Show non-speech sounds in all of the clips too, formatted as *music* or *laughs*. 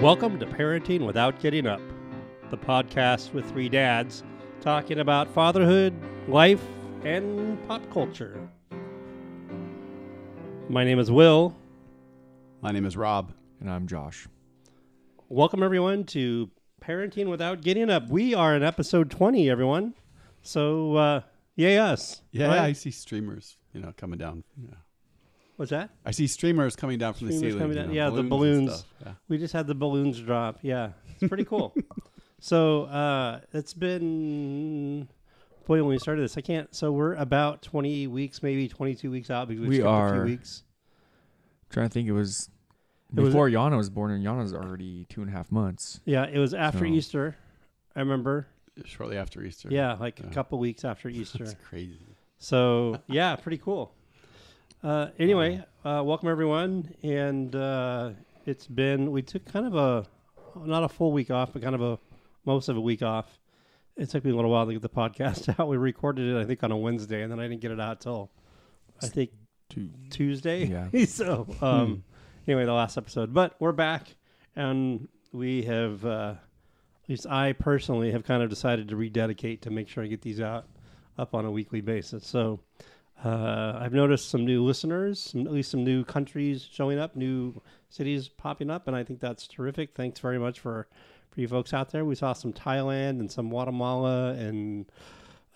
Welcome to Parenting Without Getting Up, the podcast with three dads talking about fatherhood, life, and pop culture. My name is Will. My name is Rob. And I'm Josh. Welcome, everyone, to Parenting Without Getting Up. We are in episode 20, everyone. So, uh, yay, us. Yeah, right? I see streamers, you know, coming down. Yeah. What's that? I see streamers coming down from Streamers the ceiling. coming you know, yeah, the and balloons. stuff. Yeah. We just had the balloons drop. Yeah, it's pretty cool. *laughs* so uh, it's been boy when we started this. I can't. So we're about twenty weeks, maybe twenty-two weeks out because we, We skipped a few are. weeks. trying to think, it was It was- before Yana was born, and Yana's already two and a half months. Yeah, it was after So- Easter. I remember. Shortly after Easter. Yeah, like a Yeah. couple weeks after *laughs* Easter. That's crazy. So yeah, pretty cool. Uh, anyway, uh, welcome everyone, and uh, it's been we took kind of a not a full week off, but kind of a most of a week off. It took me a little while to get the podcast *laughs* out. We recorded it, I think, on a Wednesday, and then I didn't get it out till I think Two. Tuesday. Yeah. *laughs* so um, anyway, the last episode, but we're back, and we have uh, at least I personally have kind of decided to rededicate to make sure I get these out up on a weekly basis. So uh, I've noticed some new listeners, some, at least some new countries showing up, new cities popping up, and I think that's terrific. Thanks very much for for you folks out there. We saw some Thailand and some Guatemala and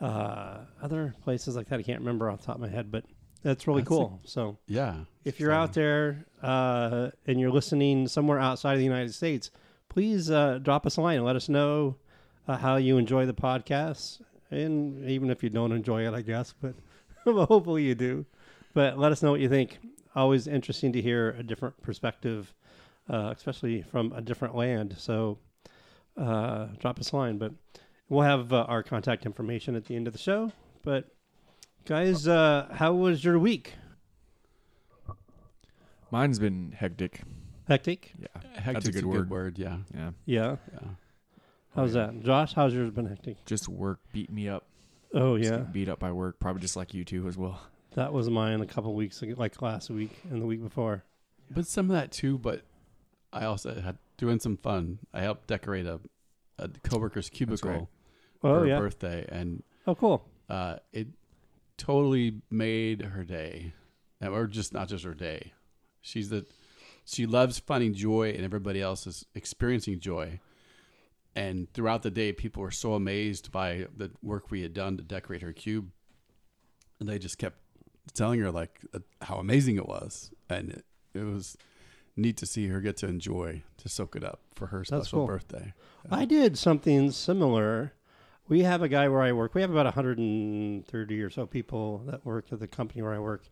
uh, other places like that. I can't remember off the top of my head, but that's really That's cool. so Yeah. if you're out there uh, and you're listening somewhere outside of the United States, please uh, drop us a line and let us know uh, how you enjoy the podcast. And even if you don't enjoy it, I guess, but *laughs* hopefully you do. But let us know what you think. Always interesting to hear a different perspective, uh, especially from a different land. So uh, drop us a line. But we'll have uh, our contact information at the end of the show. But guys, uh, how was your week? Mine's been hectic. Hectic? Yeah. Hectic's a good word. Yeah. Yeah. Yeah. yeah. How's that, Josh? How's yours been hectic? Just work beat me up. Oh yeah, getting beat up by work, probably just like you two as well. that was mine a couple weeks ago, like last week and the week before. But some of that too, but I also had doing some fun. I helped decorate a, a coworker's cubicle right. Oh for her yeah. birthday and Oh cool. uh, it totally made her day, or just not just her day. She's the she loves finding joy, and everybody else is experiencing joy. And throughout the day, people were so amazed by the work we had done to decorate her cube, and they just kept telling her like uh, how amazing it was, and it, it was neat to see her get to enjoy to soak it up for her special cool. birthday. I did something similar. We have a guy where I work. We have about 130 or so people that work at the company where I work,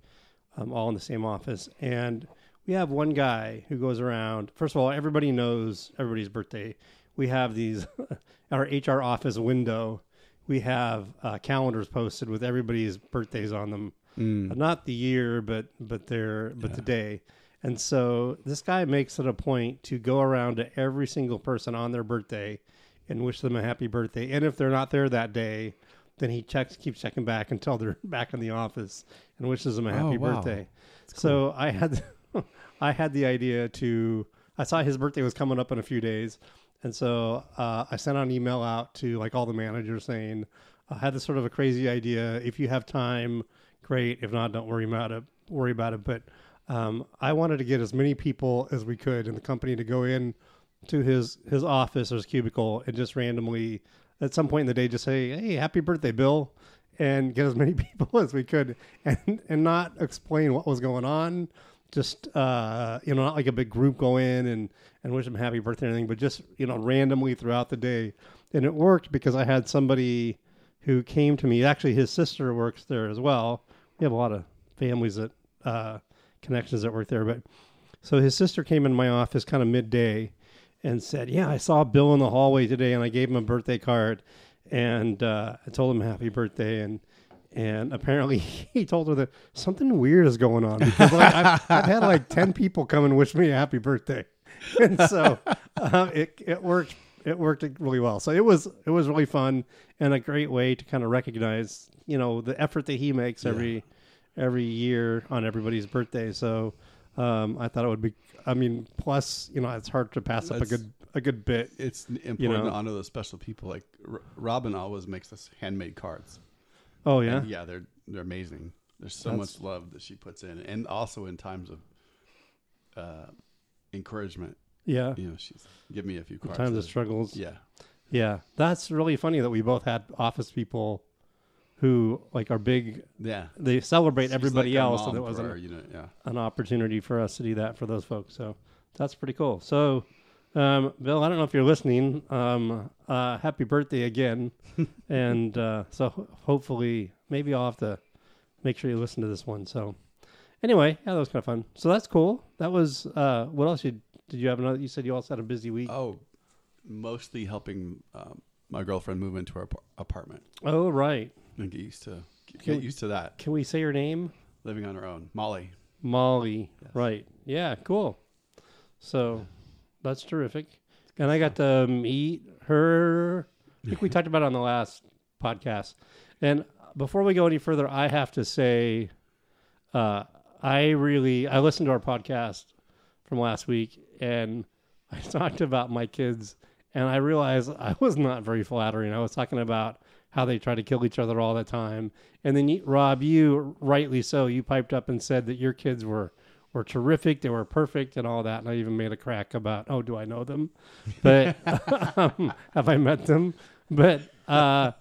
um, all in the same office. And we have one guy who goes around. First of all, everybody knows everybody's birthday. We have these, *laughs* our HR office window. We have uh, calendars posted with everybody's birthdays on them. Mm. not the year, but but their but the day. And so this guy makes it a point to go around to every single person on their birthday and wish them a happy birthday. And if they're not there that day, then he checks keeps checking back until they're *laughs* back in the office and wishes them a happy Oh, wow. birthday. So I had *laughs* I had the idea to I saw his birthday was coming up in a few days, and so uh, I sent an email out to like all the managers saying I had this sort of a crazy idea. If you have time, great. If not, don't worry about it. Worry about it. But um, I wanted to get as many people as we could in the company to go in to his his office or his cubicle and just randomly at some point in the day just say, "Hey, happy birthday, Bill," and get as *laughs* many people as we could, and and not explain what was going on. Just uh, you know, not like a big group go in and and wish him happy birthday or anything, but just you know, randomly throughout the day, and it worked because I had somebody who came to me. Actually, his sister works there as well. We have a lot of families that uh, connections that work there, but so his sister came in my office kind of midday and said, "Yeah, I saw Bill in the hallway today, and I gave him a birthday card, and uh, I told him happy birthday, and and apparently *laughs* he told her that something weird is going on because like, I've, I've had like ten people come and wish me a happy birthday, *laughs* and so uh, it it worked it worked really well. So it was it was really fun and a great way to kind of recognize you know the effort that he makes Yeah. every every year on everybody's birthday. So Um, I thought it would be. I mean, plus you know it's hard to pass up a good a good bit. It's important know. to honor those special people. Like R- Robin always makes us handmade cards. Oh yeah, And yeah, they're they're amazing. There's so That's- much love that she puts in, and also in times of uh, encouragement. yeah. You know, she's give me a few cards. times of struggles. Yeah, Yeah, that's really funny that we both had office people who like are big. yeah. They celebrate She's everybody like else, and mom it wasn't our, yeah. an opportunity for us to do that for those folks. So that's pretty cool. So, um, Bill, I don't know if you're listening. Um, uh, happy birthday again, *laughs* and uh, so hopefully, maybe I'll have to make sure you listen to this one. So, anyway, yeah, that was kind of fun. So that's cool. That was uh, what else? You did you have another? You said you also had a busy week. Oh, mostly helping um, my girlfriend move into our ap- apartment Oh, right. and get used to get, Can get used to that Can we say your name? living on her own. Molly. Molly. Yes. Right. Yeah, cool. So that's terrific. And I got to meet her. I think we *laughs* talked about it on the last podcast. And before we go any further, I have to say, uh, I really I listened to our podcast from last week, and *laughs* I talked about my kids, and I realized I was not very flattering. I was talking about how they try to kill each other all the time, and then you, Rob, you rightly so, you piped up and said that your kids were were terrific, they were perfect, and all that. And I even made a crack about, oh, do I know them? But *laughs* um, have I met them? But uh,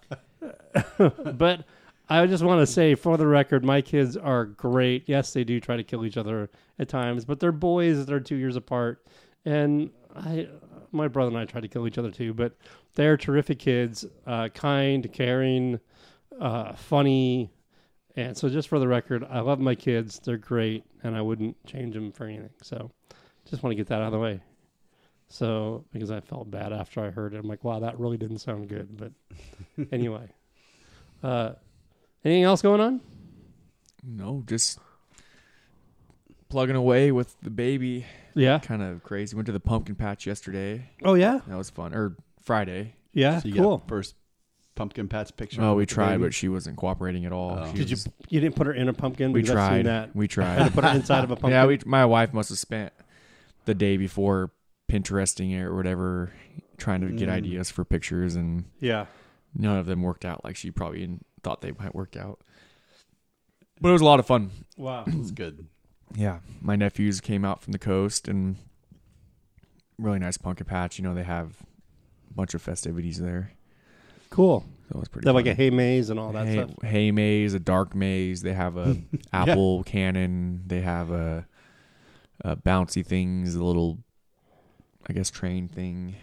*laughs* but I just want to say, for the record, my kids are great. Yes, they do try to kill each other at times, but they're boys. They're two years apart, and I, my brother and I try to kill each other too. But they're terrific kids, uh, kind, caring, uh, funny, and so just for the record, I love my kids. They're great, and I wouldn't change them for anything. So, just want to get that out of the way. So, because I felt bad after I heard it, I'm like, wow, that really didn't sound good. But *laughs* anyway, uh, anything else going on? No, just plugging away with the baby. Yeah. Kind of crazy. Went to the pumpkin patch yesterday. Oh yeah. That was fun. Or Friday. Yeah. So you cool. got first pumpkin patch picture. Oh, we tried, baby? but she wasn't cooperating at all. Oh. Did you? was- You didn't put her in a pumpkin. we because seen tried. that. We Had to tried. put her inside of a pumpkin. *laughs* yeah, we. My wife must have spent the day before Pinteresting it or whatever, trying to get Mm. ideas for pictures, and Yeah. none of them worked out like she probably thought they might work out. But it was a lot of fun. Wow. it's good. Yeah, my nephews came out from the coast and really nice pumpkin patch. You know, they have a bunch of festivities there, Cool. so it was pretty. They have like fun. a hay maze and all that hay, stuff. hay maze, a dark maze. They have a *laughs* apple cannon. They have a, a bouncy things, a little, I guess, train thing.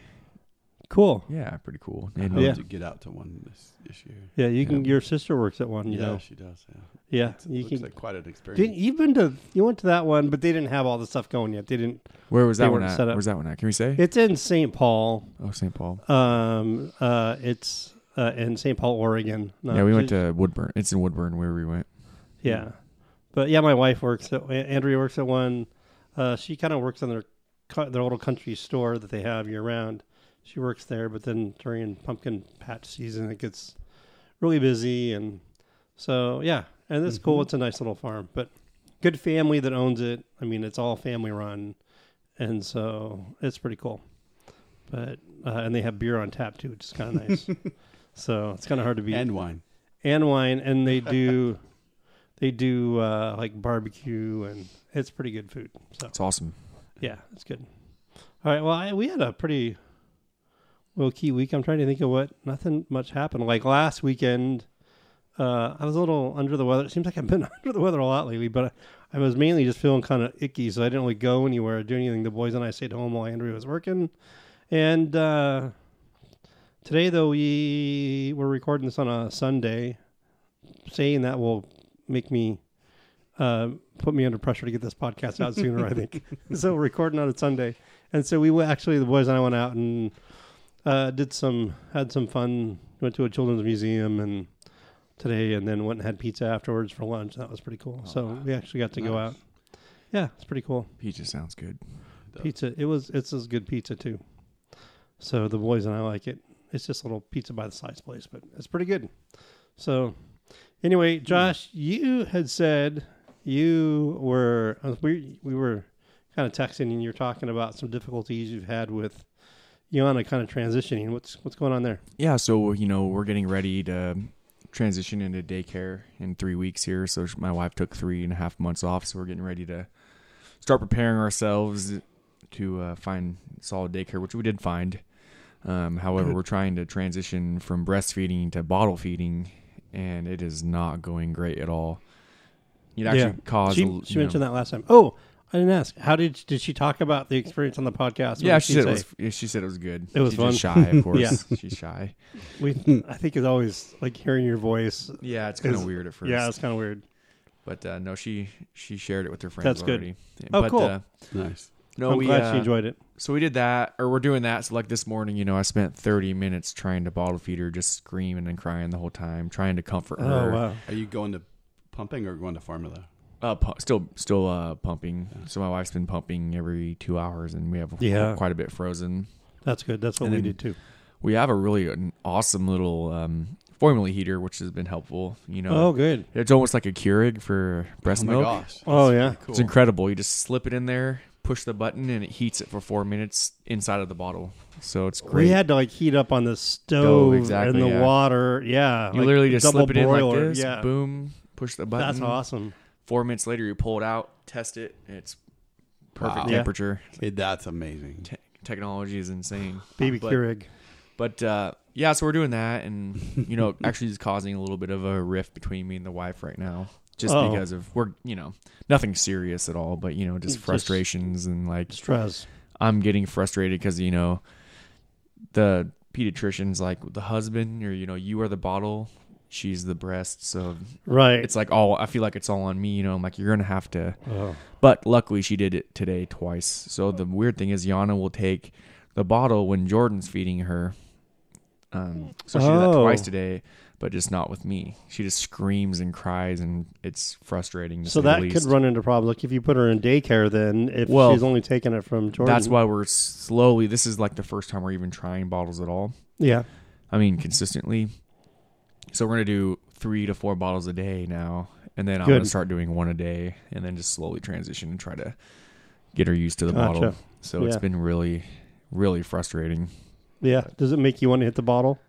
Cool. Yeah, pretty cool. I And hope Yeah. to get out to one this, this year. Yeah, you can. Yeah. Your sister works at one. You yeah, know. she does. Yeah, Yeah, It's- you looks can. like quite an experience. Didn't you've been to? You went to that one, but they didn't have all the stuff going yet. They didn't. where was They that one weren't at? set up. Where's that one at? Can we say? It's in St. Paul. oh, St. Paul. Um. Uh. It's uh, in St. Paul, Oregon. No, yeah, we went to Woodburn. It's in Woodburn where we went. Yeah, but yeah, my wife works at Andrea works at one. Uh, she kind of works in their co- their little country store that they have year round. She works there, but then during pumpkin patch season, it gets really busy, and so yeah, and it's cool. Mhm. It's a nice little farm, but good family that owns it. I mean, it's all family run, and so it's pretty cool. But uh, and they have beer on tap too, which is kind of nice. *laughs* so it's kind of hard to beat and wine. and wine, and they do *laughs* they do uh, like barbecue, and it's pretty good food. So It's awesome. yeah, it's good. All right, well, I, we had a pretty low key week. I'm trying to think of what nothing much happened. Like last weekend, uh, I was a little under the weather. It seems like I've been *laughs* under the weather a lot lately, but I, I was mainly just feeling kind of icky, so I didn't really go anywhere, or do anything. The boys and I stayed home while Andrea was working, and uh, today though we were recording this on a Sunday. Saying that will make me uh, put me under pressure to get this podcast out sooner. I think *laughs* so. We're recording on a Sunday, and so we actually the boys and I went out and uh, did some had some fun. Went to a children's museum and today, and then went and had pizza afterwards for lunch. That was pretty cool. Oh, so wow. we actually got to go out. Yeah, it's pretty cool. Pizza sounds good. Does. Pizza. It was. It's as good pizza too. So the boys and I like it. It's just a little pizza by the slice place, but it's pretty good. So anyway, Josh, you had said you were uh, we we were kind of texting, and you're talking about some difficulties you've had with Yana kind of transitioning. What's what's going on there? Yeah, so you know we're getting ready to transition into daycare in three weeks here. So my wife took three and a half months off, so we're getting ready to start preparing ourselves to uh, find solid daycare, which we did find. Um, however, Good. we're trying to transition from breastfeeding to bottle feeding, and it is not going great at all. It actually Yeah. caused. She, she you know- mentioned that last time. Oh, I didn't ask. How did did she talk about the experience on the podcast? What Yeah, did she said it was. yeah, She said it was good. It was She's fun. just shy, of *laughs* course. Yeah. she's shy. We, I think it's always like hearing your voice. Yeah, it's kind Is- of weird at first. Yeah, it's kind of weird. but uh, no, she she shared it with her friends That's good. already. Oh, but, cool. Uh, Nice. no, I'm we glad uh, she enjoyed it. so we did that, or we're doing that. So like this morning, you know, I spent 30 minutes trying to bottle feed her, just screaming and crying the whole time, trying to comfort Oh her. wow. Are you going to pumping or going to formula? Uh, pu- still, still uh, pumping. Yeah. So my wife's been pumping every two hours, and we have Yeah. quite a bit frozen. That's good. That's what And we then- did too. We have a really an awesome little um, formula heater, which has been helpful. You know, Oh, good. it's almost like a Keurig for breast oh my milk. gosh. Oh, yeah. really cool. It's incredible. You just slip it in there, push the button, and it heats it for four minutes inside of the bottle. So it's great. We had to like heat up on the stove exactly, and the yeah. water. Yeah, you like literally just double slip it in broiler. like this, Yeah, boom, push the button. that's awesome. Four minutes later, you pull it out, test it. and It's perfect Wow. Yeah. temperature. Hey, that's amazing. Te- technology is insane. Baby But- Keurig. But uh, yeah, so we're doing that, and you know, *laughs* actually, is causing a little bit of a rift between me and the wife right now, just Oh. because of we're you know nothing serious at all, but you know, just Just- frustrations and like Stress. I'm getting frustrated because you know the pediatrician's like the husband, or you know, you are the bottle, she's the breast, so Right. it's like all I feel like it's all on me. You know, I'm like you're gonna have to. oh. But luckily, she did it today twice. So the weird thing is, Yana will take the bottle when Jordan's feeding her. Um, so she did that Oh. twice today, but just not with me. She just screams and cries, and it's frustrating. To So that least. could run into problems. Like if you put her in daycare, then if Well, she's only taking it from Jordan. That's why we're slowly. This is like the first time we're even trying bottles at all. Yeah. I mean, consistently. So we're gonna do three to four bottles a day now, and then I'm Good. gonna start doing one a day, and then just slowly transition and try to get her used to the Gotcha. bottle. So it's Yeah. been really, really frustrating. Yeah. Does it make you want to hit the bottle?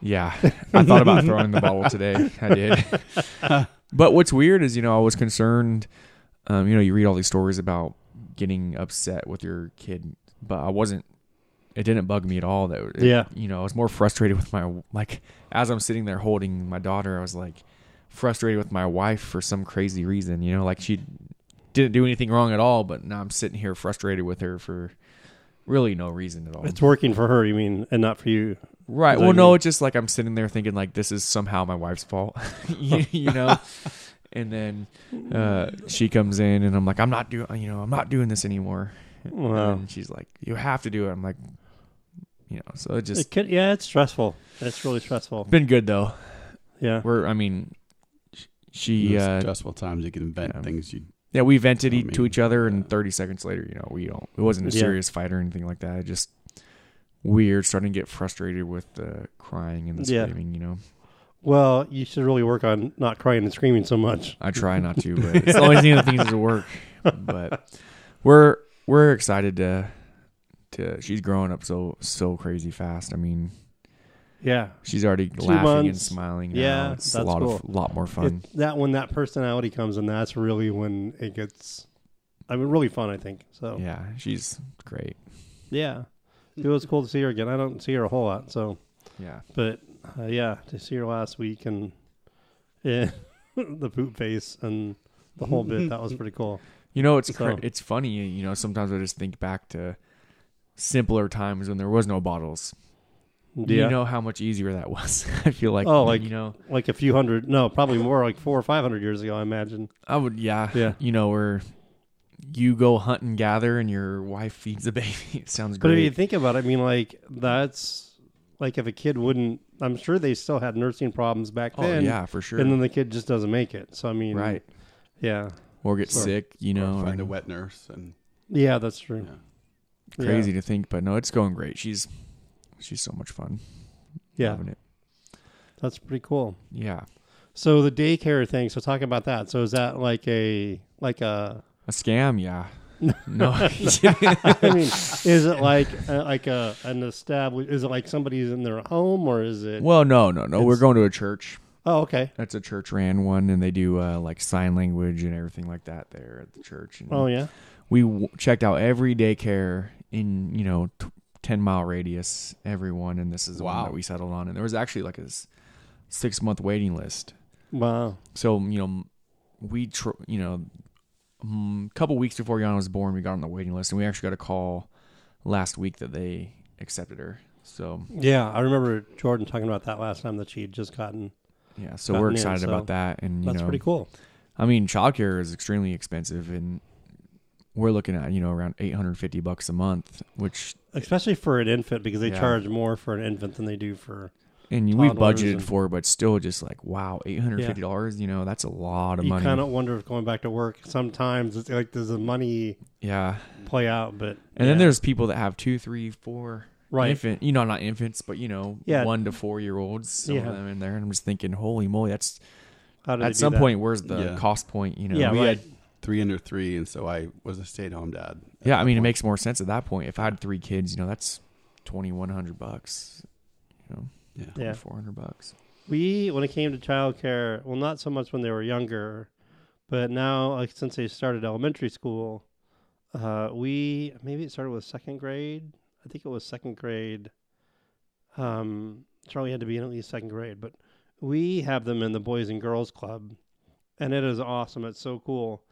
Yeah, I thought about *laughs* throwing the bottle today. I did. *laughs* but what's weird is, you know, I was concerned. Um, you know, you read all these stories about getting upset with your kid, but I wasn't. It didn't bug me at all. That it- Yeah. you know, I was more frustrated with my like as I'm sitting there holding my daughter. I was like frustrated with my wife for some crazy reason. You know, like she didn't do anything wrong at all, but now I'm sitting here frustrated with her for really no reason at all. It's working for her, you mean, and not for you. Right. Well, no, mean? it's just like I'm sitting there thinking like this is somehow my wife's fault, *laughs* *laughs* you, you know. and then uh, she comes in, and I'm like, I'm not doing, you know, I'm not doing this anymore. Wow. And she's like, you have to do it. I'm like, you know, so it just It could, yeah, it's stressful. It's really stressful. been good though. Yeah. We're, I mean, she, uh, stressful times you can invent yeah. things you. yeah, we vented I e- to mean, each other, and yeah. 30 seconds later, you know, we don't. It wasn't a Yeah. serious fight or anything like that. It just weird, starting to get frustrated with the crying and the Yeah. screaming. You know. Well, you should really work on not crying and screaming so much. I try not to, but *laughs* it's the only thing that seems to work. But we're we're excited to to she's growing up so so crazy fast. I mean, Yeah. she's already Two laughing and smiling. Now. Yeah, it's a that's lot cool. of lot more fun. It, that when that personality comes in, that's really when it gets. I mean, really fun. I think so. yeah, she's great. Yeah, it was cool to see her again. I don't see her a whole lot, so Yeah, but uh, yeah, to see her last week and yeah, *laughs* the poop face and the whole bit that was pretty cool. *laughs* you know it's So- cra- it's funny. You know, sometimes I just think back to simpler times when there was no bottles. Yeah, You know how much easier that was. *laughs* I feel like Oh, like- you know like a few hundred, no, probably more, like four or five hundred years ago, I imagine. I would yeah Yeah. you know where you go hunt and gather and your wife *laughs* feeds the baby. It sounds good. But if you think about it, I mean, like that's like if a kid wouldn't, I'm sure they still had nursing problems back oh, then. Oh yeah, for sure. and then the kid just doesn't make it. So I mean, right. Yeah, Or get So- sick, you know, or know. find or- a wet nurse and yeah, that's true. yeah. Crazy to think, but no, it's going great. She's she's so much fun. Yeah, that's pretty cool. Yeah. So the daycare thing. So talking about that. So is that like a like a? A scam, yeah. *laughs* no, *laughs* I mean, is it like uh, like a an established? Is it like somebody's in their home or is it? well, no, no, no. We're going to a church. oh, okay. That's a church ran one, and they do uh, like sign language and everything like that there at the church. And Oh yeah. we w- checked out every daycare in you know t- 10 mile radius everyone and this is the one that we settled on and there was actually like a s- six month waiting list Wow. so you know we tr- you know a couple weeks before Yana was born we got on the waiting list and we actually got a call last week that they accepted her so Yeah, I remember Jordan talking about that last time that she had just gotten. yeah so Gotten we're in, excited so about that and you That's know pretty cool. I mean childcare is extremely expensive and we're looking at you know around 850 bucks a month which Especially for an infant because they Yeah. charge more for an infant than they do for. and we toddlers budgeted and- for, but still just like wow, eight hundred fifty dollars. You know, that's a lot of money. You money. kind of wonder if going back to work sometimes it's like does the money yeah, play out? But and then there's people that have two, three, four right. infant. You know, not infants, but you know, Yeah. one to four year olds. Some Yeah. of them in there, and I'm just thinking, holy moly, that's How at some that? point where's the Yeah. cost point? You know, yeah, we right. had three under three, and so I was a stay-at-home dad. at yeah. I that mean, it makes more sense at that point. If I had three kids, you know, that's twenty one hundred bucks. You know, Yeah. Yeah. four hundred bucks. We, when it came to childcare, well, not so much when they were younger, but now, like since they started elementary school, uh, we maybe it started with second grade. I think it was second grade. Um, Charlie had to be in at least second grade, but we have them in the Boys and Girls Club, and it is awesome. It's so cool.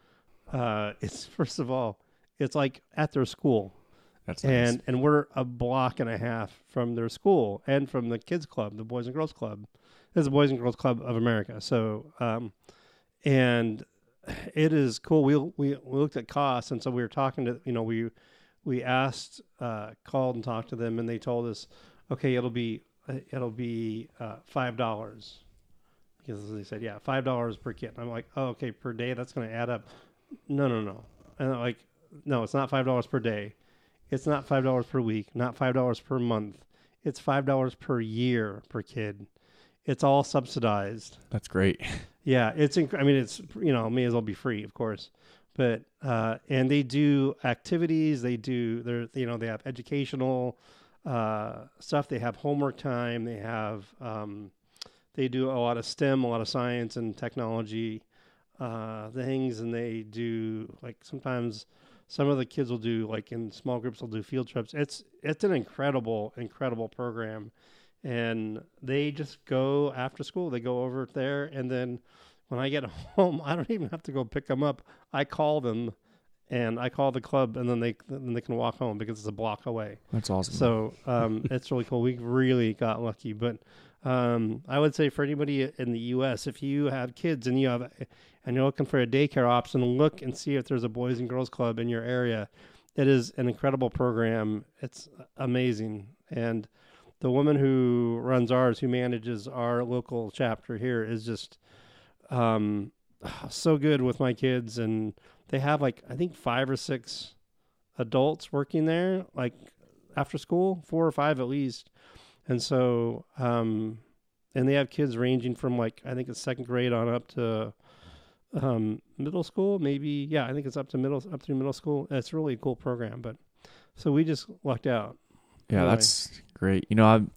Uh, *laughs* it's first of all, it's like at their school That's nice. and and we're a block and a half from their school and from the kids club, the Boys and Girls Club. It's the Boys and Girls Club of America. So, um, and it is cool. We we we looked at costs, and so we were talking to you know we we asked uh, called and talked to them, and they told us, okay, it'll be uh, it'll be uh, five dollars. Because they said, yeah, five dollars per kid. I'm like, oh, okay, per day. That's going to add up. No, no, no. And like, no, it's not five dollars per day. It's not five dollars per week, not five dollars per month. It's five dollars per year per kid. It's all subsidized. that's great. *laughs* Yeah, it's. Inc- I mean, it's you know may as well be free, of course. But uh, and they do activities. They do. They're you know they have educational uh, stuff. They have homework time. They have. Um, they do a lot of STEM, a lot of science and technology uh, things, and they do like sometimes some of the kids will do like in small groups will do field trips. It's it's an incredible incredible program, and they just go after school. They go over there, and then when I get *laughs* home, I don't even have to go pick them up. I call them, and I call the club, and then they then they can walk home because it's a block away. That's awesome. So um, *laughs* it's really cool. We really got lucky, but um, I would say for anybody in the U.S., if you have kids and you have and you're looking for a daycare option, look and see if there's a boys and girls club in your area. It is an incredible program. It's amazing, and the woman who runs ours, who manages our local chapter here, is just um, *sighs* so good with my kids, and they have like I think five or six adults working there, like after school, four or five at least. And so, um, and they have kids ranging from like I think it's second grade on up to um, middle school, maybe. Yeah, I think it's up to middle up through middle school. It's really a cool program, but so we just lucked out. Yeah, Really. that's great. You know, I'm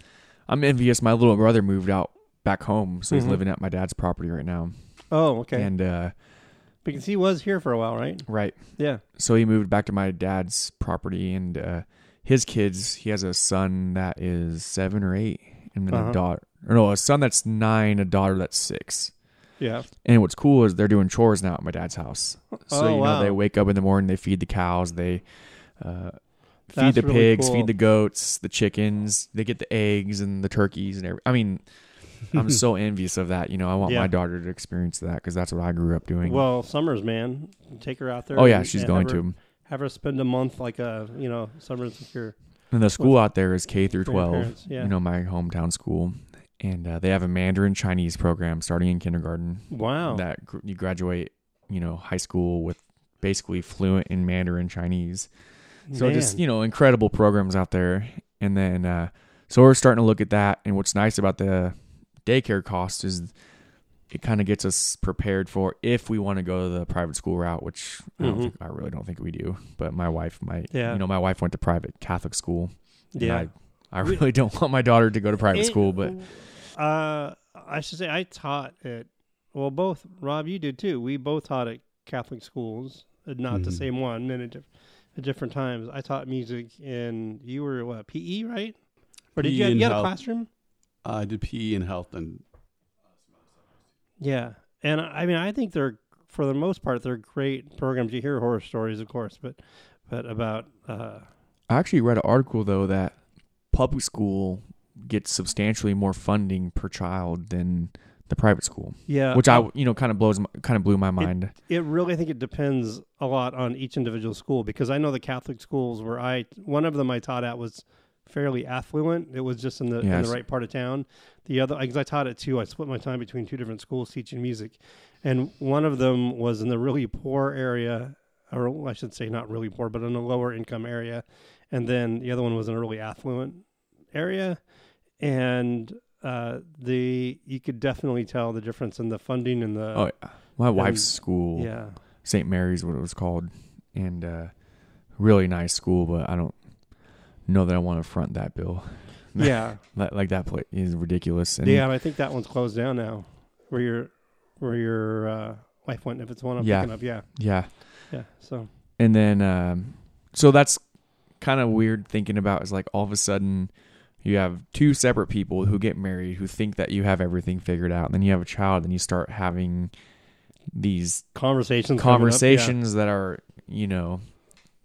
I'm envious. My little brother moved out back home, so he's living at my dad's property right now. Oh, okay. And uh, because he was here for a while, right? right, Yeah. so he moved back to my dad's property, and uh, his kids. He has a son that is seven or eight, and then Uh-huh. a daughter. Or no, a son that's nine, a daughter that's six. Yeah. And what's cool is they're doing chores now at my dad's house. So Oh, you know, wow. they wake up in the morning, they feed the cows, they uh, feed That's the really pigs, cool. feed the goats, the chickens. They get the eggs and the turkeys and every. I mean, I'm *laughs* so envious of that. You know, I want Yeah. my daughter to experience that because that's what I grew up doing. Well, Summers, man, take her out there. oh yeah, and- she's and going have her, to. have her spend a month like a you know Summers with your And the school out there is K through 12. Yeah. You know, my hometown school, and uh, they have a Mandarin Chinese program starting in kindergarten. wow. That gr- you graduate, you know, high school with basically fluent in Mandarin Chinese. So just you know, incredible programs out there. And then uh so we're starting to look at that and what's nice about the daycare cost is it kind of gets us prepared for if we want to go the private school route, which I don't Mhm. think I really don't think we do. But my wife might. Yeah. You know, my wife went to private Catholic school. and Yeah. I, I really don't want my daughter to go to private It- school, but uh, I should say I taught at well, both Rob, you did too. We both taught at Catholic schools, uh, not the Mhm. same one, and at, diff- at different times. I taught music, and you were what PE, right? Or did PE you, and you had a health. classroom? I did PE and health, and Yeah, and I I mean, I think they're for the most part they're great programs. You hear horror stories, of course, but but about uh, I actually read an article though that public school gets substantially more funding per child than the private school, yeah, which I um, you know kind of blows kind of blew my mind. It really, I think it depends a lot on each individual school because I know the Catholic schools where I, one of them I taught at was fairly affluent. It was just in the in the right part of town. The other, because I taught at two, I split my time between two different schools teaching music, and one of them was in the really poor area, or I should say not really poor, but in a lower income area, and then the other one was in a really affluent area, and uh, the you could definitely tell the difference in the funding and the oh, yeah. my wife's school, yeah. St. Mary's, what it was called, and uh, really nice school, but I don't know that I want to front that bill. *laughs* Yeah, Like, like that place is ridiculous. And yeah, and I think that one's closed down now. Where your where your uh, wife went, if it's one I'm Yeah. picking up, yeah, yeah, yeah. So and then um, so that's kind of weird thinking about is like all of a sudden you have two separate people who get married who think that you have everything figured out and then you have a child and you start having these conversations, coming up, conversations that are you know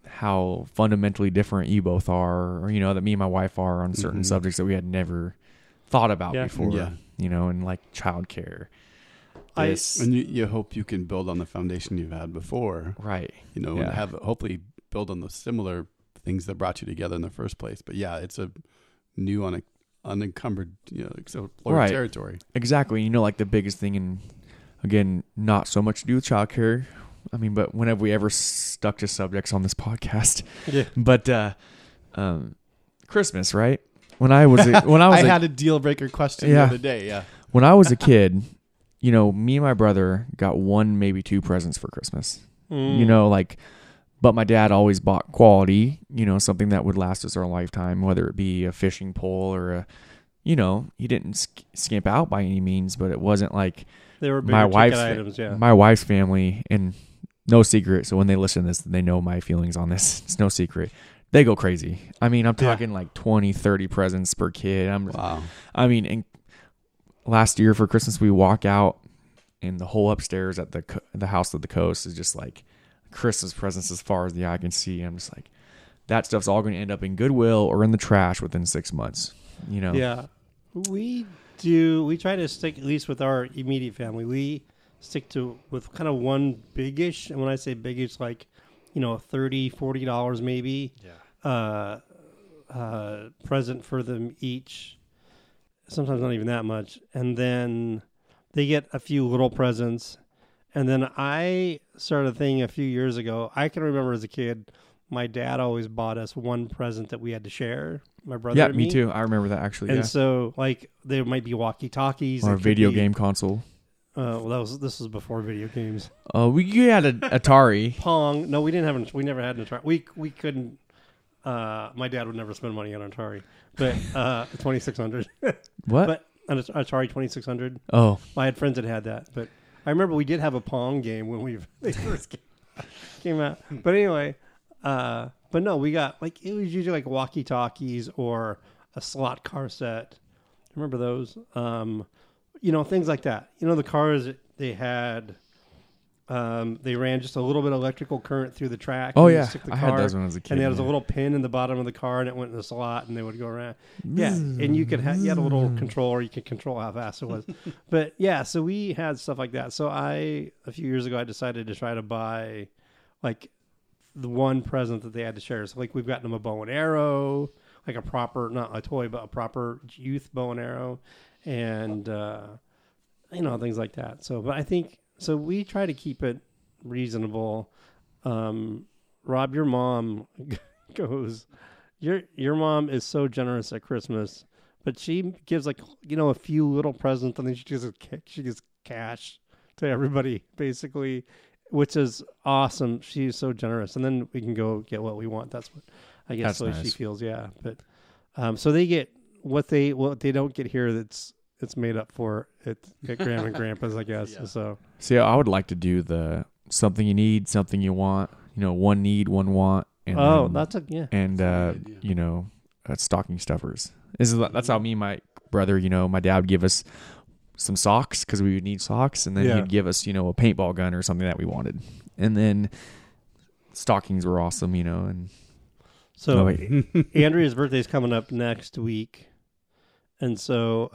how fundamentally different you both are or you know that me and my wife are on certain Mhm. subjects that we had never thought about Yeah. before Yeah. you know and like childcare I- and you, you hope you can build on the foundation you've had before. right You know, Yeah. and have hopefully build on the similar things that brought you together in the first place. But yeah, it's a new, un- unencumbered, you know, explored Right. territory. Exactly. You know, like the biggest thing, and again, not so much to do with childcare. I mean, but when have we ever stuck to subjects on this podcast? *laughs* Yeah. But uh, um, Christmas, right? When I was a, *laughs* when I was I a, had a deal breaker question Yeah. the other day. Yeah. when I was a kid, you know, me and my brother got one, maybe two presents for Christmas. Mm. You know, like, but my dad always bought quality. You know, something that would last us our lifetime, whether it be a fishing pole or a, you know, he didn't sk- skimp out by any means, but it wasn't like they were my wife's items, yeah. my wife's family and no secret so when they listen to this they know my feelings on this it's no secret they go crazy i mean i'm Yeah. talking like 20 30 presents per kid i'm Wow. i mean and last year for christmas we walk out and the whole upstairs at the co- the house of the coast is just like christmas presents as far as the eye can see i'm just like that stuff's all going to end up in goodwill or in the trash within six months you know Yeah, we do. We try to stick at least with our immediate family. We stick to with kind of one biggish, and when I say biggish, like you know, 30 40 dollars maybe. Yeah. Uh, uh, present for them each. Sometimes not even that much, and then they get a few little presents, and then I started thinking a few years ago. I can remember as a kid. My dad always bought us one present that we had to share. My brother, yeah and me too i remember that actually and yeah. so, like, there might be walkie talkies or a video game console Uh, well, that was this was before video games. Oh, we you had an Atari. Pong. No, we didn't have. An, we never had an Atari. We we couldn't. Uh, my dad would never spend money on an Atari, but uh, twenty six hundred. What? But an Atari twenty six hundred. oh, I had friends that had that, but I remember we did have a Pong game when we *laughs* first came, came out. But anyway, uh, but no, we got like it was usually like walkie talkies or a slot car set. Remember those? Um, you know, things like that. You know, the cars they had. Um, they ran just a little bit of electrical current through the track. oh yeah, I had those when I was a kid. and there was a little pin in the bottom of the car, and it went in the slot, and they would go around. Yeah, and you could ha- you had a little controller, you could control how fast it was. *laughs* but yeah, so we had stuff like that. So I a few years ago I decided to try to buy like the one present that they had to share. So like we've gotten them a bow and arrow, like a proper not a toy, but a proper youth bow and arrow, and uh, you know things like that. So, but I think so. We try to keep it reasonable. Um, Rob, your mom *laughs* goes. Your your mom is so generous at Christmas, but she gives like you know a few little presents, and then she gives she gives cash to everybody basically, which is awesome. She's so generous, and then we can go get what we want. That's what I guess That's the way she feels. Yeah, but um, so they get what they what they don't get here. That's it's made up for at, at Grandma and Grandpa's, I guess. *laughs* Yeah. So See, I would like to do the something you need, something you want. You know, one need, one want. And oh, then- that's a yeah. and That's a uh, you know, uh, stocking stuffers. This is that's how me and my brother. You know, my dad would give us some socks because we would need socks, and then Yeah. he'd give us you know a paintball gun or something that we wanted, and then stockings were awesome. You know, and So Oh. *laughs* Andrea's birthday is coming up next week, and so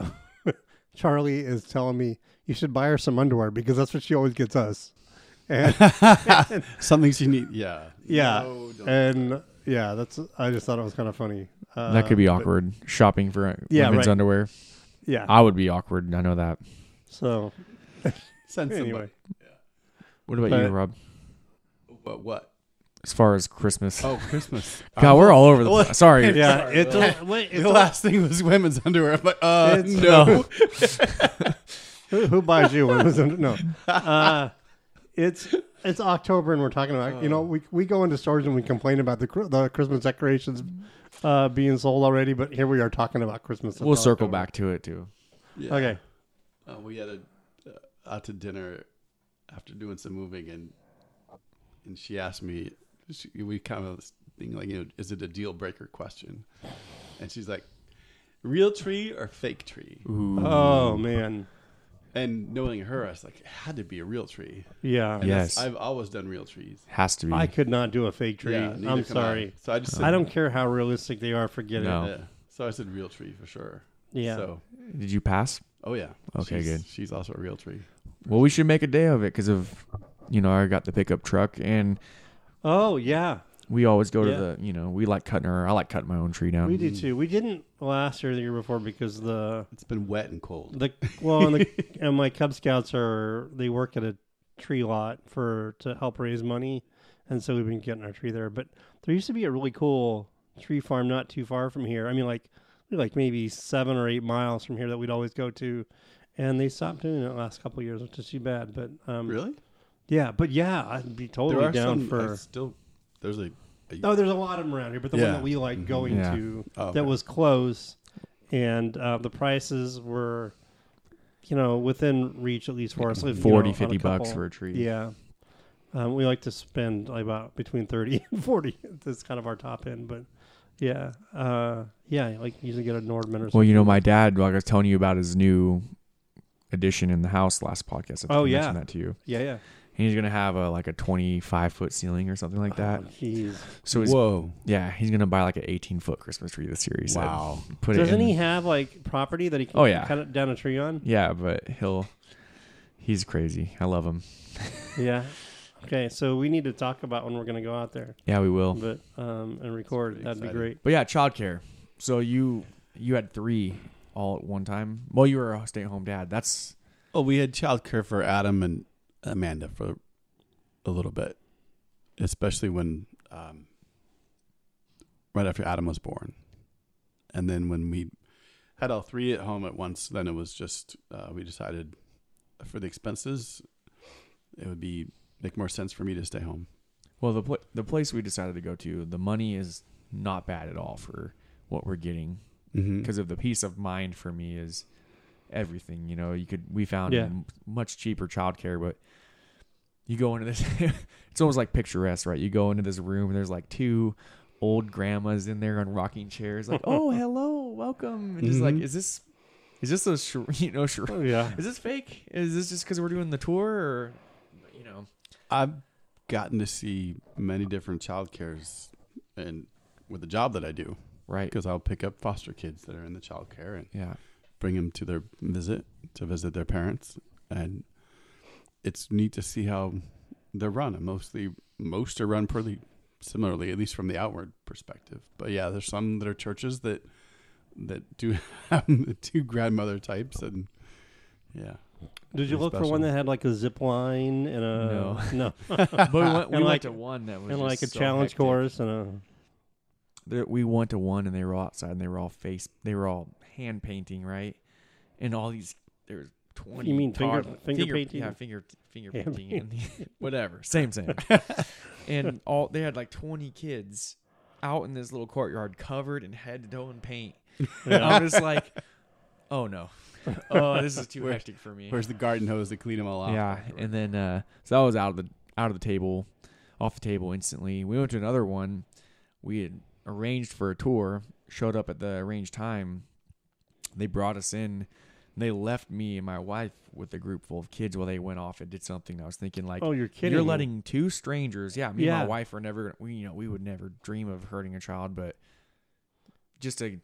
Charlie is telling me you should buy her some underwear because that's what she always gets us. And *laughs* Something she need. Yeah. Yeah, No, and yeah, that's I just thought it was kind of funny. Uh, that could be but- awkward shopping for uh, Yeah, women's right. underwear. Yeah. I would be awkward. I know that. So *laughs* Send somebody. anyway, What about you, Rob? What? What? As far as Christmas, Oh, Christmas. *laughs* God, we're all over the Well, place. Sorry, yeah, Sorry, it's a, wait, it's the a- last thing was women's underwear. I'm like, uh, It's- no. *laughs* who, who buys you one? Was it- no, uh, it's it's October and we're talking about you know we we go into stores and we complain about the Chri- the Christmas decorations uh, being sold already, but here we are talking about Christmas. we'll circle October. back to it too. Yeah. Okay. Uh, we had a uh, out to dinner after doing some moving, and and she asked me. She, we kind of being like, you know, is it a deal breaker question? And she's like, real tree or fake tree? Ooh. Oh man, And knowing her, I was like, it had to be a real tree. yeah. And Yes. I've always done real trees. Has to be. I could not do a fake tree. Yeah, I'm can I. sorry. So I just said, I don't care how realistic they are. Forget No. it. Yeah. So I said real tree for sure. Yeah. So, Did you pass? oh yeah. Okay, She's- good. She's also a real tree. Well, we should make a day of it because of, you know, I got the pickup truck and Oh yeah, we always go to the, you know, we like cutting our, I like cutting my own tree down. we do too. We didn't last year, or the year before, because the It's been wet and cold. the well, and, the, *laughs* and my Cub Scouts are they work at a tree lot for to help raise money, and so we've been getting our tree there. But there used to be a really cool tree farm not too far from here. I mean, like like maybe seven or eight miles from here that we'd always go to, and they stopped doing it the last couple of years, which is too bad. But um, Really? Yeah, but yeah, I'd be totally there are down some. for. I still, the's a. a Oh, there's a lot of them around here, but the one that we like Mhm. going Yeah. to oh, okay. that was close, and uh, the prices were, you know, within reach at least for us. you know, 40, on a 50 bucks couple. for a tree. Yeah, um, we like to spend like about between thirty *laughs* and forty. That's kind of our top end, but yeah, uh, yeah, like usually get a Nordmann or something. Well, you know, my dad, like I was telling you about his new addition in the house last podcast. I think Oh, I yeah. mentioned that to you. yeah, yeah, He's gonna have a like a 25 foot ceiling or something like that. Oh, Jeez, So he's, Whoa! yeah, he's gonna buy like an 18 foot Christmas tree this year. He said. Wow. Put doesn't in- he have like property that he can Oh, yeah. cut down a tree on? Yeah, but he'll. He's crazy. I love him. *laughs* Yeah. Okay, so we need to talk about when we're going to go out there, Yeah, we will. but um, and record. That'd be great. But yeah, childcare. So you you had three all at one time. Well, you were a stay at home dad. That's Well, we had childcare for Adam and Amanda for a little bit, especially when um, right after Adam was born, and then when we had all three at home at once, then it was just uh, we decided for the expenses, it would be make more sense for me to stay home. well the pl- the place we decided to go to. The money is not bad at all for what we're getting Mm-hmm. because of the peace of mind for me is everything. You know, you could we found Yeah. m- much cheaper childcare, but you go into this. *laughs* it's almost like picturesque, right? You go into this room and there's like two old grandmas in there on rocking chairs, like, "Oh, *laughs* hello, welcome," and just like, Mhm. is this is this a sh- *laughs* you know sh- Oh yeah. is this fake? Is this just because we're doing the tour, or you know? I've gotten to see many different child cares and with the job that I do, Right. because I'll pick up foster kids that are in the child care and Yeah. bring them to their visit to visit their parents, and it's neat to see how they're run. And mostly, most are run pretty similarly, at least from the outward perspective. But yeah, there's some that are churches that that do *laughs* have the two grandmother types, and yeah, Did you Pretty look for one that had like a zip line and a No. *laughs* no, *laughs* But we went, we went like- to one that was and like a so challenge hectic. course and a There- We went to one and they were outside and they were all face. They were all hand painting, right? And all these there's twenty. You mean finger- tod- finger painting? Yeah, finger finger Hand painting. And *laughs* whatever, same same. *laughs* and all they had like twenty kids out in this little courtyard covered in head to toe in paint. And I'm just like, oh no, *laughs* oh this is too Where- hectic for me. Where's the garden hose to clean them all off? Yeah, and then uh, so that was out of the out of the table, off the table instantly. We went to another one. We had arranged for a tour. Showed up at the arranged time. They brought us in. They left me and my wife with a group full of kids while they went off and did something. I was thinking like, oh, you're kidding. you're letting two strangers. Yeah, me and my wife are never. We you know we would never dream of hurting a child, but just a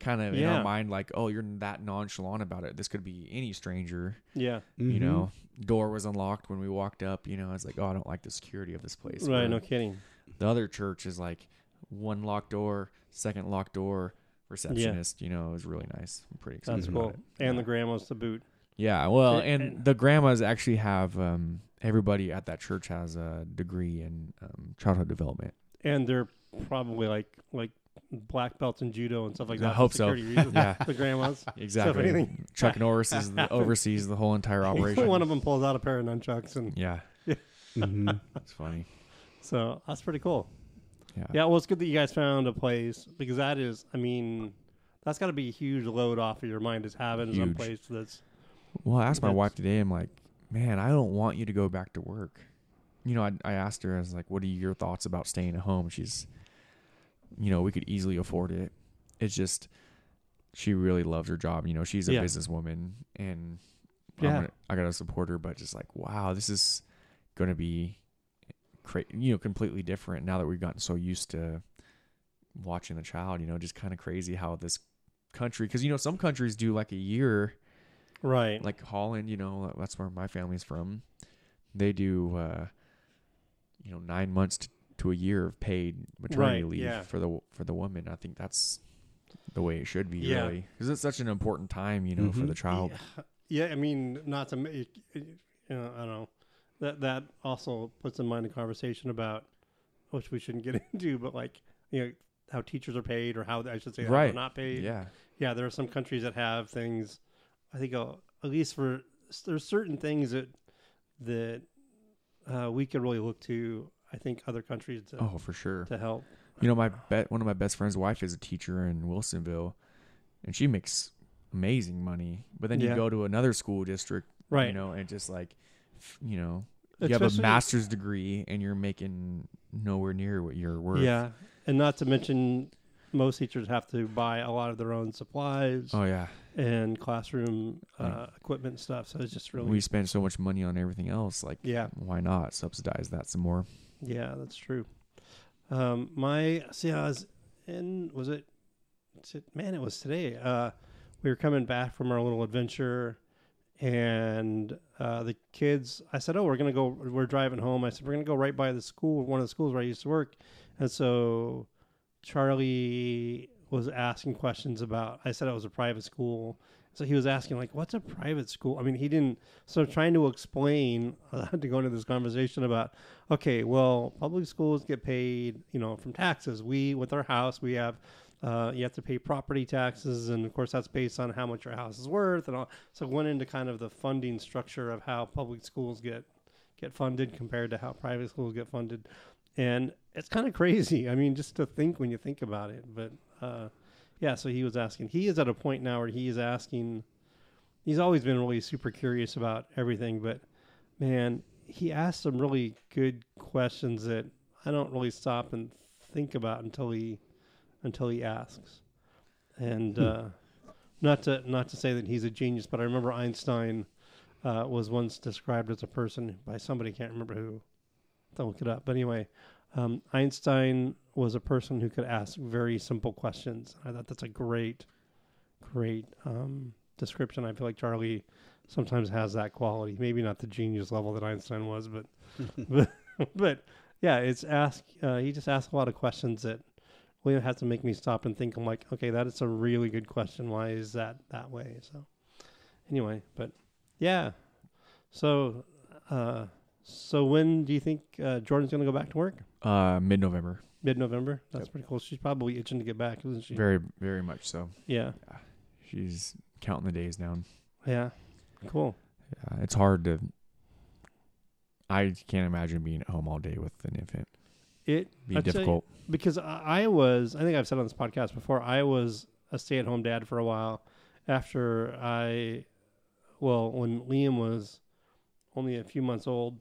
kind of in our mind like, oh, you're that nonchalant about it. This could be any stranger Yeah. you Mhm. know door was unlocked when we walked up you know i was like oh i don't like the security of this place Right. Where No kidding. the other church is like one locked door second locked door receptionist you know it was really nice i'm pretty excited That's about cool. it And yeah. the grandmas to boot. yeah well And- and and- the grandmas actually have um everybody at that church has a degree in um, childhood development And they're probably like like black belts in judo and stuff like I that. for hope so. reasons. *laughs* yeah The grandmas. *laughs* exactly anything chuck norris is the, *laughs* oversees the whole entire operation One of them pulls out a pair of nunchucks, and yeah Mhm. it's funny so that's pretty cool. Yeah Yeah, well, it's good that you guys found a place because that is, I mean, that's got to be a huge load off of your mind is having some place that's Well, I asked my wife today. I'm like, man, I don't want you to go back to work. You know, I, I asked her, I was like, what are your thoughts about staying at home? She's, you know, we could easily afford it. It's just, she really loves her job. You know, she's a Yeah. businesswoman and Yeah. I'm gonna, I got to support her, but just like, wow, this is going to be, cra- you know, completely different now that we've gotten so used to watching the child, you know, just kind of crazy how this country, because, you know, some countries do like a year right. like Holland, you know, that's where my family's from. They do, uh, you know, nine months to, to a year of paid maternity Right, leave yeah. for the for the woman. I think that's the way it should be, Yeah. really, because it's such an important time, you know, for Mhm. the child. Yeah, I mean, not to make, you know, I don't know. That that also puts in mind a conversation about, which we shouldn't get *laughs* into, but like, you know, how teachers are paid or how I should say how they're not paid. Yeah, yeah, there are some countries that have things. I think uh, at least for there's certain things that that uh, we could really look to. I think other countries to oh, for sure. to help. You know, my bet one of my best friend's wife is a teacher in Wilsonville, and she makes amazing money. But then you Yeah. go to another school district, Right. You know, and just like, you know, you have a master's degree and you're making nowhere near what you're worth. Yeah, and not to mention most teachers have to buy a lot of their own supplies Oh yeah. and classroom uh, equipment and stuff. So it's just really We spend so much money on everything else. Like, yeah, why not subsidize that some more? yeah, that's true. Um, my see, I was in was it, was it man? It was today. Uh, we were coming back from our little adventure, and uh, the kids. I said, "Oh, we're gonna go. We're driving home." I said, "We're gonna go right by the school, one of the schools where I used to work," and so Charlie was asking questions about. I said it was a private school. So he was asking, like, what's a private school? I mean, he didn't. So trying to explain, *laughs* I had to go into this conversation about, okay, well, public schools get paid, you know, from taxes. We, with our house, we have, uh, you have to pay property taxes, and of course, that's based on how much your house is worth, and all. So it went into kind of the funding structure of how public schools get get funded compared to how private schools get funded, and it's kind of crazy. I mean, just to think when you think about it, but. Uh, yeah, so he was asking. He is at a point now where he is asking. He's always been really super curious about everything, but man, he asked some really good questions that I don't really stop and think about until he until he asks. And uh, not to not to say that he's a genius, but I remember Einstein uh, was once described as a person by somebody can't remember who. Don't look it up, but anyway, um, Einstein was a person who could ask very simple questions. I thought that's a great, great um, description. I feel like Charlie sometimes has that quality. Maybe not the genius level that Einstein was, but *laughs* but, but yeah, it's ask. Uh, he just asked a lot of questions that William had to make me stop and think. I'm like, okay, that is a really good question. Why is that that way? So anyway, but yeah, so. Uh, so when do you think uh, Jordan's going to go back to work? Uh, mid November. Mid November. That's Yep. pretty cool. She's probably itching to get back, isn't she? Very, very much so. yeah. she's counting the days down. Yeah. Cool. Yeah, it's hard to. I can't imagine being at home all day with an infant. It Be I'd say- difficult. because I I was I think I've said on this podcast before I was a stay at home dad for a while after I well when Liam was only a few months old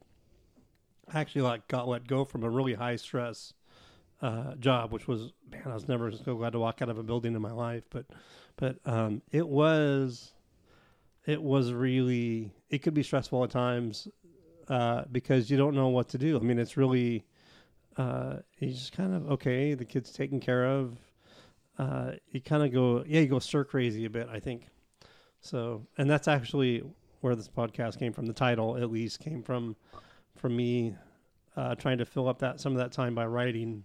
I actually like got let go from a really high stress uh, job which was man I was never so glad to walk out of a building in my life but but um, it was it was really it could be stressful at times uh, because you don't know what to do I mean it's really uh, you just kind of okay. The kid's taken care of. Uh, you kind of go, yeah, you go stir crazy a bit. I think so, and that's actually where this podcast came from. The title, at least, came from from me uh, trying to fill up that some of that time by writing,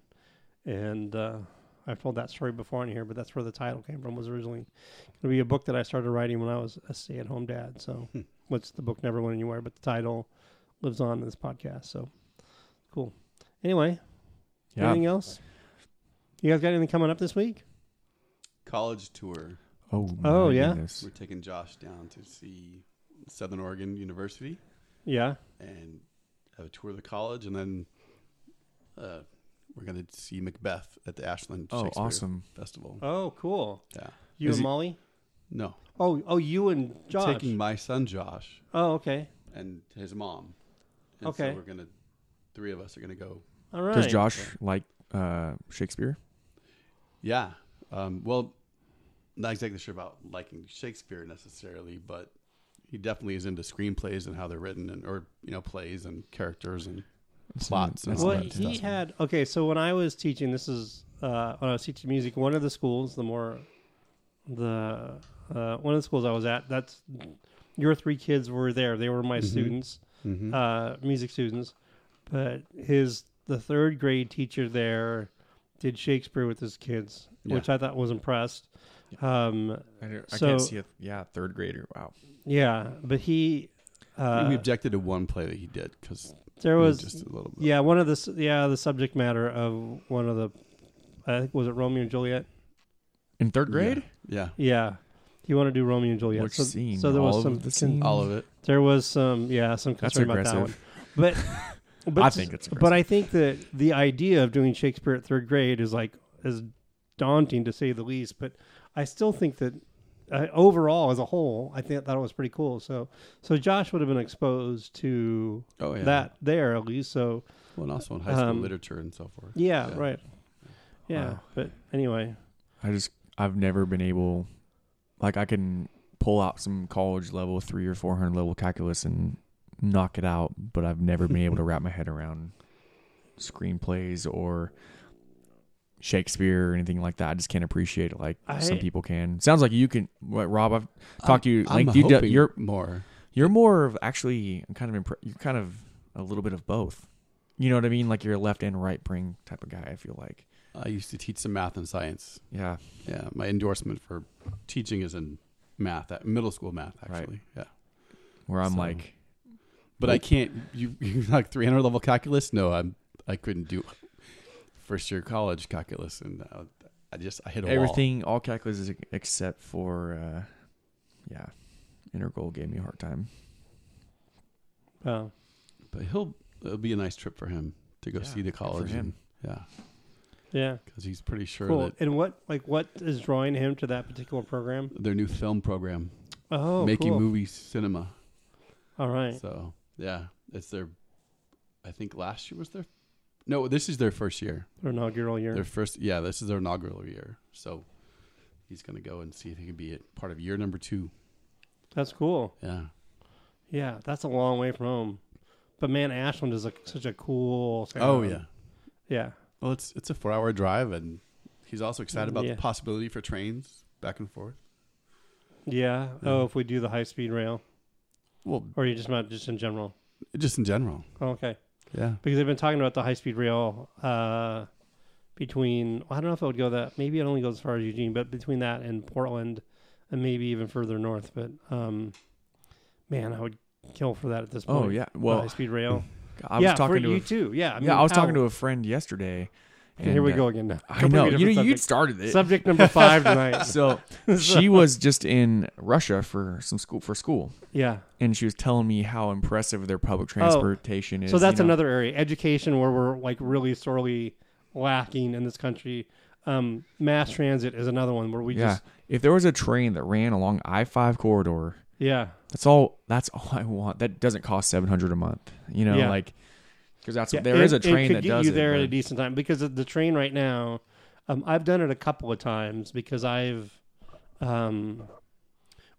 and uh, I've told that story before on here, but that's where the title came from. Was originally going to be a book that I started writing when I was a stay-at-home dad. So, Hmm. what's the book never went anywhere, but the title lives on in this podcast. So, cool. Anyway, Yeah. anything else? You guys got anything coming up this week? College tour. Oh. Oh, yeah? goodness. We're taking Josh down to see Southern Oregon University Yeah. and have a tour of the college, and then uh, we're gonna see Macbeth at the Ashland Oh, Shakespeare awesome. Festival. Oh, cool. Yeah. You Is and he- Molly? No, Oh, oh, you and Josh. taking my son Josh oh, okay. and his mom. And Okay. So we're gonna, three of us are gonna go. All right. Does Josh like uh, Shakespeare? Yeah. Um, well, not exactly sure about liking Shakespeare necessarily, but he definitely is into screenplays and how they're written, and or you know plays and characters and plots and That's Well, he stuff. had okay. So when I was teaching, this is uh, when I was teaching music. One of the schools, the more the uh, one of the schools I was at, that's your three kids were there. They were my Mhm. students, Mhm. uh, music students. But his the third grade teacher there did Shakespeare with his kids, Yeah. which I thought was impressed. Um, I, I So- can't see it. Yeah, third grader. Wow. yeah, but he uh, we objected to one play that he did because there was just a little bit. Yeah, one of the yeah the subject matter of one of the I think was it Romeo and Juliet. In third grade? Yeah. Yeah, he wanted to do Romeo and Juliet. Which so, scene? so there was some of the con- All of it. there was some yeah some That's concern about that one. But *laughs* but I think it's but I think that the idea of doing Shakespeare at third grade is like is daunting to say the least. But I still think that uh, overall as a whole, I think that was pretty cool. So so Josh would have been exposed to Oh yeah. that there at least. So Well, and also in high school Um, literature and so forth. yeah, Yeah. right. Yeah, Wow. but anyway, I just I've never been able like I can pull out some college level three or four hundred level calculus and knock it out, but I've never been able to *laughs* wrap my head around screenplays or Shakespeare or anything like that. I just can't appreciate it like some people can. Sounds like you can. What, Rob? I've talked to you. I'm Like you, you're more. you're more of actually I'm kind of impre- you're kind of a little bit of both. You know what I mean? Like you're a left and right brain type of guy. I feel like. I used to teach some math and science. Yeah. Yeah, my endorsement for teaching is in math, at middle school math, Right. actually. Yeah, Where I'm So- like, but I can't. You *laughs* you like 300 level calculus? No, I'm. I couldn't do first year college calculus, and uh, I just I hit a wall. everything all calculus is except for uh yeah integral gave me a hard time uh, But he'll. It'll be a nice trip for him to go Yeah, see the college. him. and- yeah, yeah, because he's pretty sure cool. that And what like what is drawing him to that particular program? their new film program, Oh, making cool. movie cinema. All right. So yeah, it's their. I think last year was their. No, this is their first year. Their inaugural year. Their first, yeah, this is their inaugural year. So he's gonna go and see if he can be a part of year number two. That's cool. Yeah, Yeah, that's a long way from home. But man, Ashland is a, such a cool. Oh yeah. yeah. Well, it's it's a four hour drive, and he's also excited about Yeah. the possibility for trains back and forth. Yeah. Oh, yeah. Oh, if we do the high speed rail, Well, or you just meant just in general. just in general. Oh, okay. Yeah. Because they've been talking about the high speed rail uh, between. I don't know if it would go that. Maybe it only goes as far as Eugene, but between that and Portland, and maybe even further north. But um, man, I would kill for that at this point. oh yeah Well, high speed rail. *laughs* i was yeah, talking for to you a, too. Yeah. I mean, yeah i was how- talking to a friend yesterday Okay, here we And, go uh, again now. I know. you, you started it. Subject number five tonight. *laughs* *laughs* so she was just in Russia for some school for school, yeah. and she was telling me how impressive their public transportation is. Oh, So that's you know. another area, education, where we're like really sorely lacking in this country. Um, mass transit is another one where we yeah. just if there was a train that ran along I five corridor, yeah that's all. That's all I want. That doesn't cost seven hundred a month. You know, Yeah. like because that's yeah. there it, is a it train could that get does you it, there at a decent time because the train right now. Um, I've done it a couple of times because I've, um,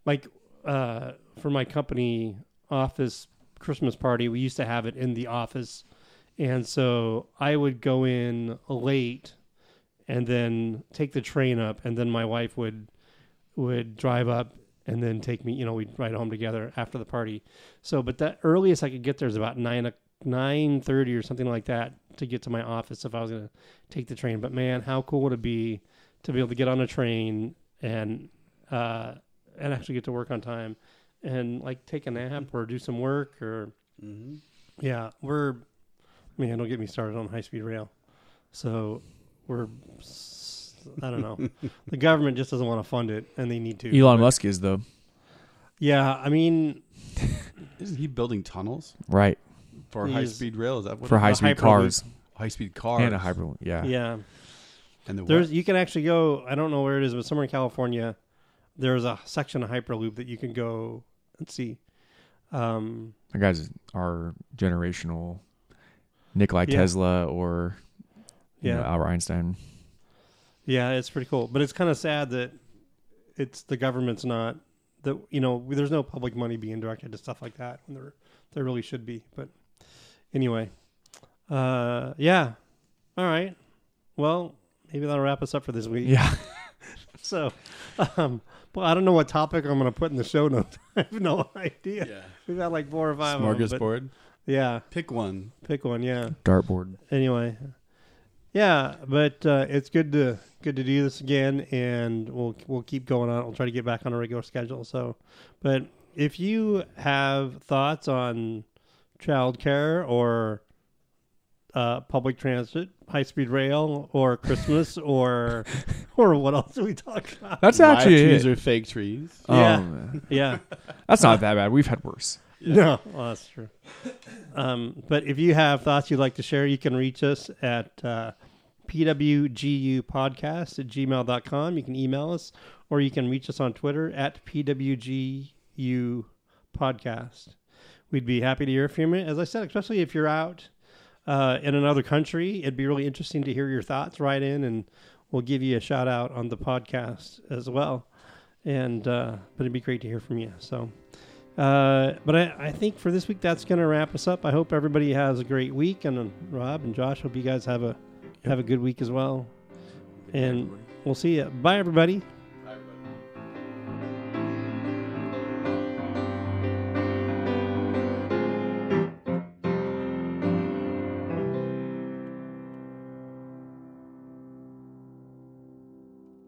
like, uh, for my company office Christmas party, we used to have it in the office, and so I would go in late, and then take the train up, and then my wife would would drive up and then take me. You know, we'd ride home together after the party. So, but the earliest I could get there is about nine o- nine thirty or something like that to get to my office if I was gonna take the train. But man, how cool would it be to be able to get on a train and uh, and actually get to work on time and like take a nap or do some work or Mm-hmm. yeah, we're man. Don't get me started on high speed rail. So we're I don't know. *laughs* the government just doesn't want to fund it, and they need to. Elon But- Musk is though, Yeah, I mean, *laughs* Isn't he building tunnels right? For high speed rail? Is that what For high speed cars high speed cars and a hyperloop. Yeah. yeah. And the There's what? you can actually go. I don't know where it is, but somewhere in California, there's a section of Hyperloop that you can go and see. Um, The guys are generational Nikolai Yeah. Tesla or you Yeah. know, Albert Einstein. yeah, it's pretty cool, but it's kind of sad that it's the government's not that you know there's no public money being directed to stuff like that when there there really should be. But anyway, uh, yeah, all right. Well, maybe that'll wrap us up for this week. Yeah. *laughs* *laughs* So, um, well, I don't know what topic I'm going to put in the show notes. *laughs* I have no idea. yeah. We've got like four or five. of 'em, but- Smorgasbord. Yeah, Pick one. pick one. Yeah. Dartboard. Anyway, yeah, but uh, it's good to good to do this again, and we'll we'll keep going on. We'll try to get back on a regular schedule. So, but if you have thoughts on childcare or uh, public transit, high speed rail, or Christmas, *laughs* or or what else do we talk about? That's Live actually trees it. or fake trees. Yeah. *laughs* Um, Yeah. that's not that bad. We've had worse. No, well, that's true. Um, but if you have thoughts you'd like to share, you can reach us at uh, pwgupodcast at gmail.com. You can email us, or you can reach us on Twitter at pwgu podcast. We'd be happy to hear from you. As I said, especially if you're out uh, in another country, it'd be really interesting to hear your thoughts. right in, and we'll give you a shout out on the podcast as well. And uh, but it'd be great to hear from you. So. Uh, but I, I think for this week that's going to wrap us up. I hope everybody has a great week, and uh, Rob and Josh, hope you guys have a have a good week as well. And we'll see you. Bye, everybody.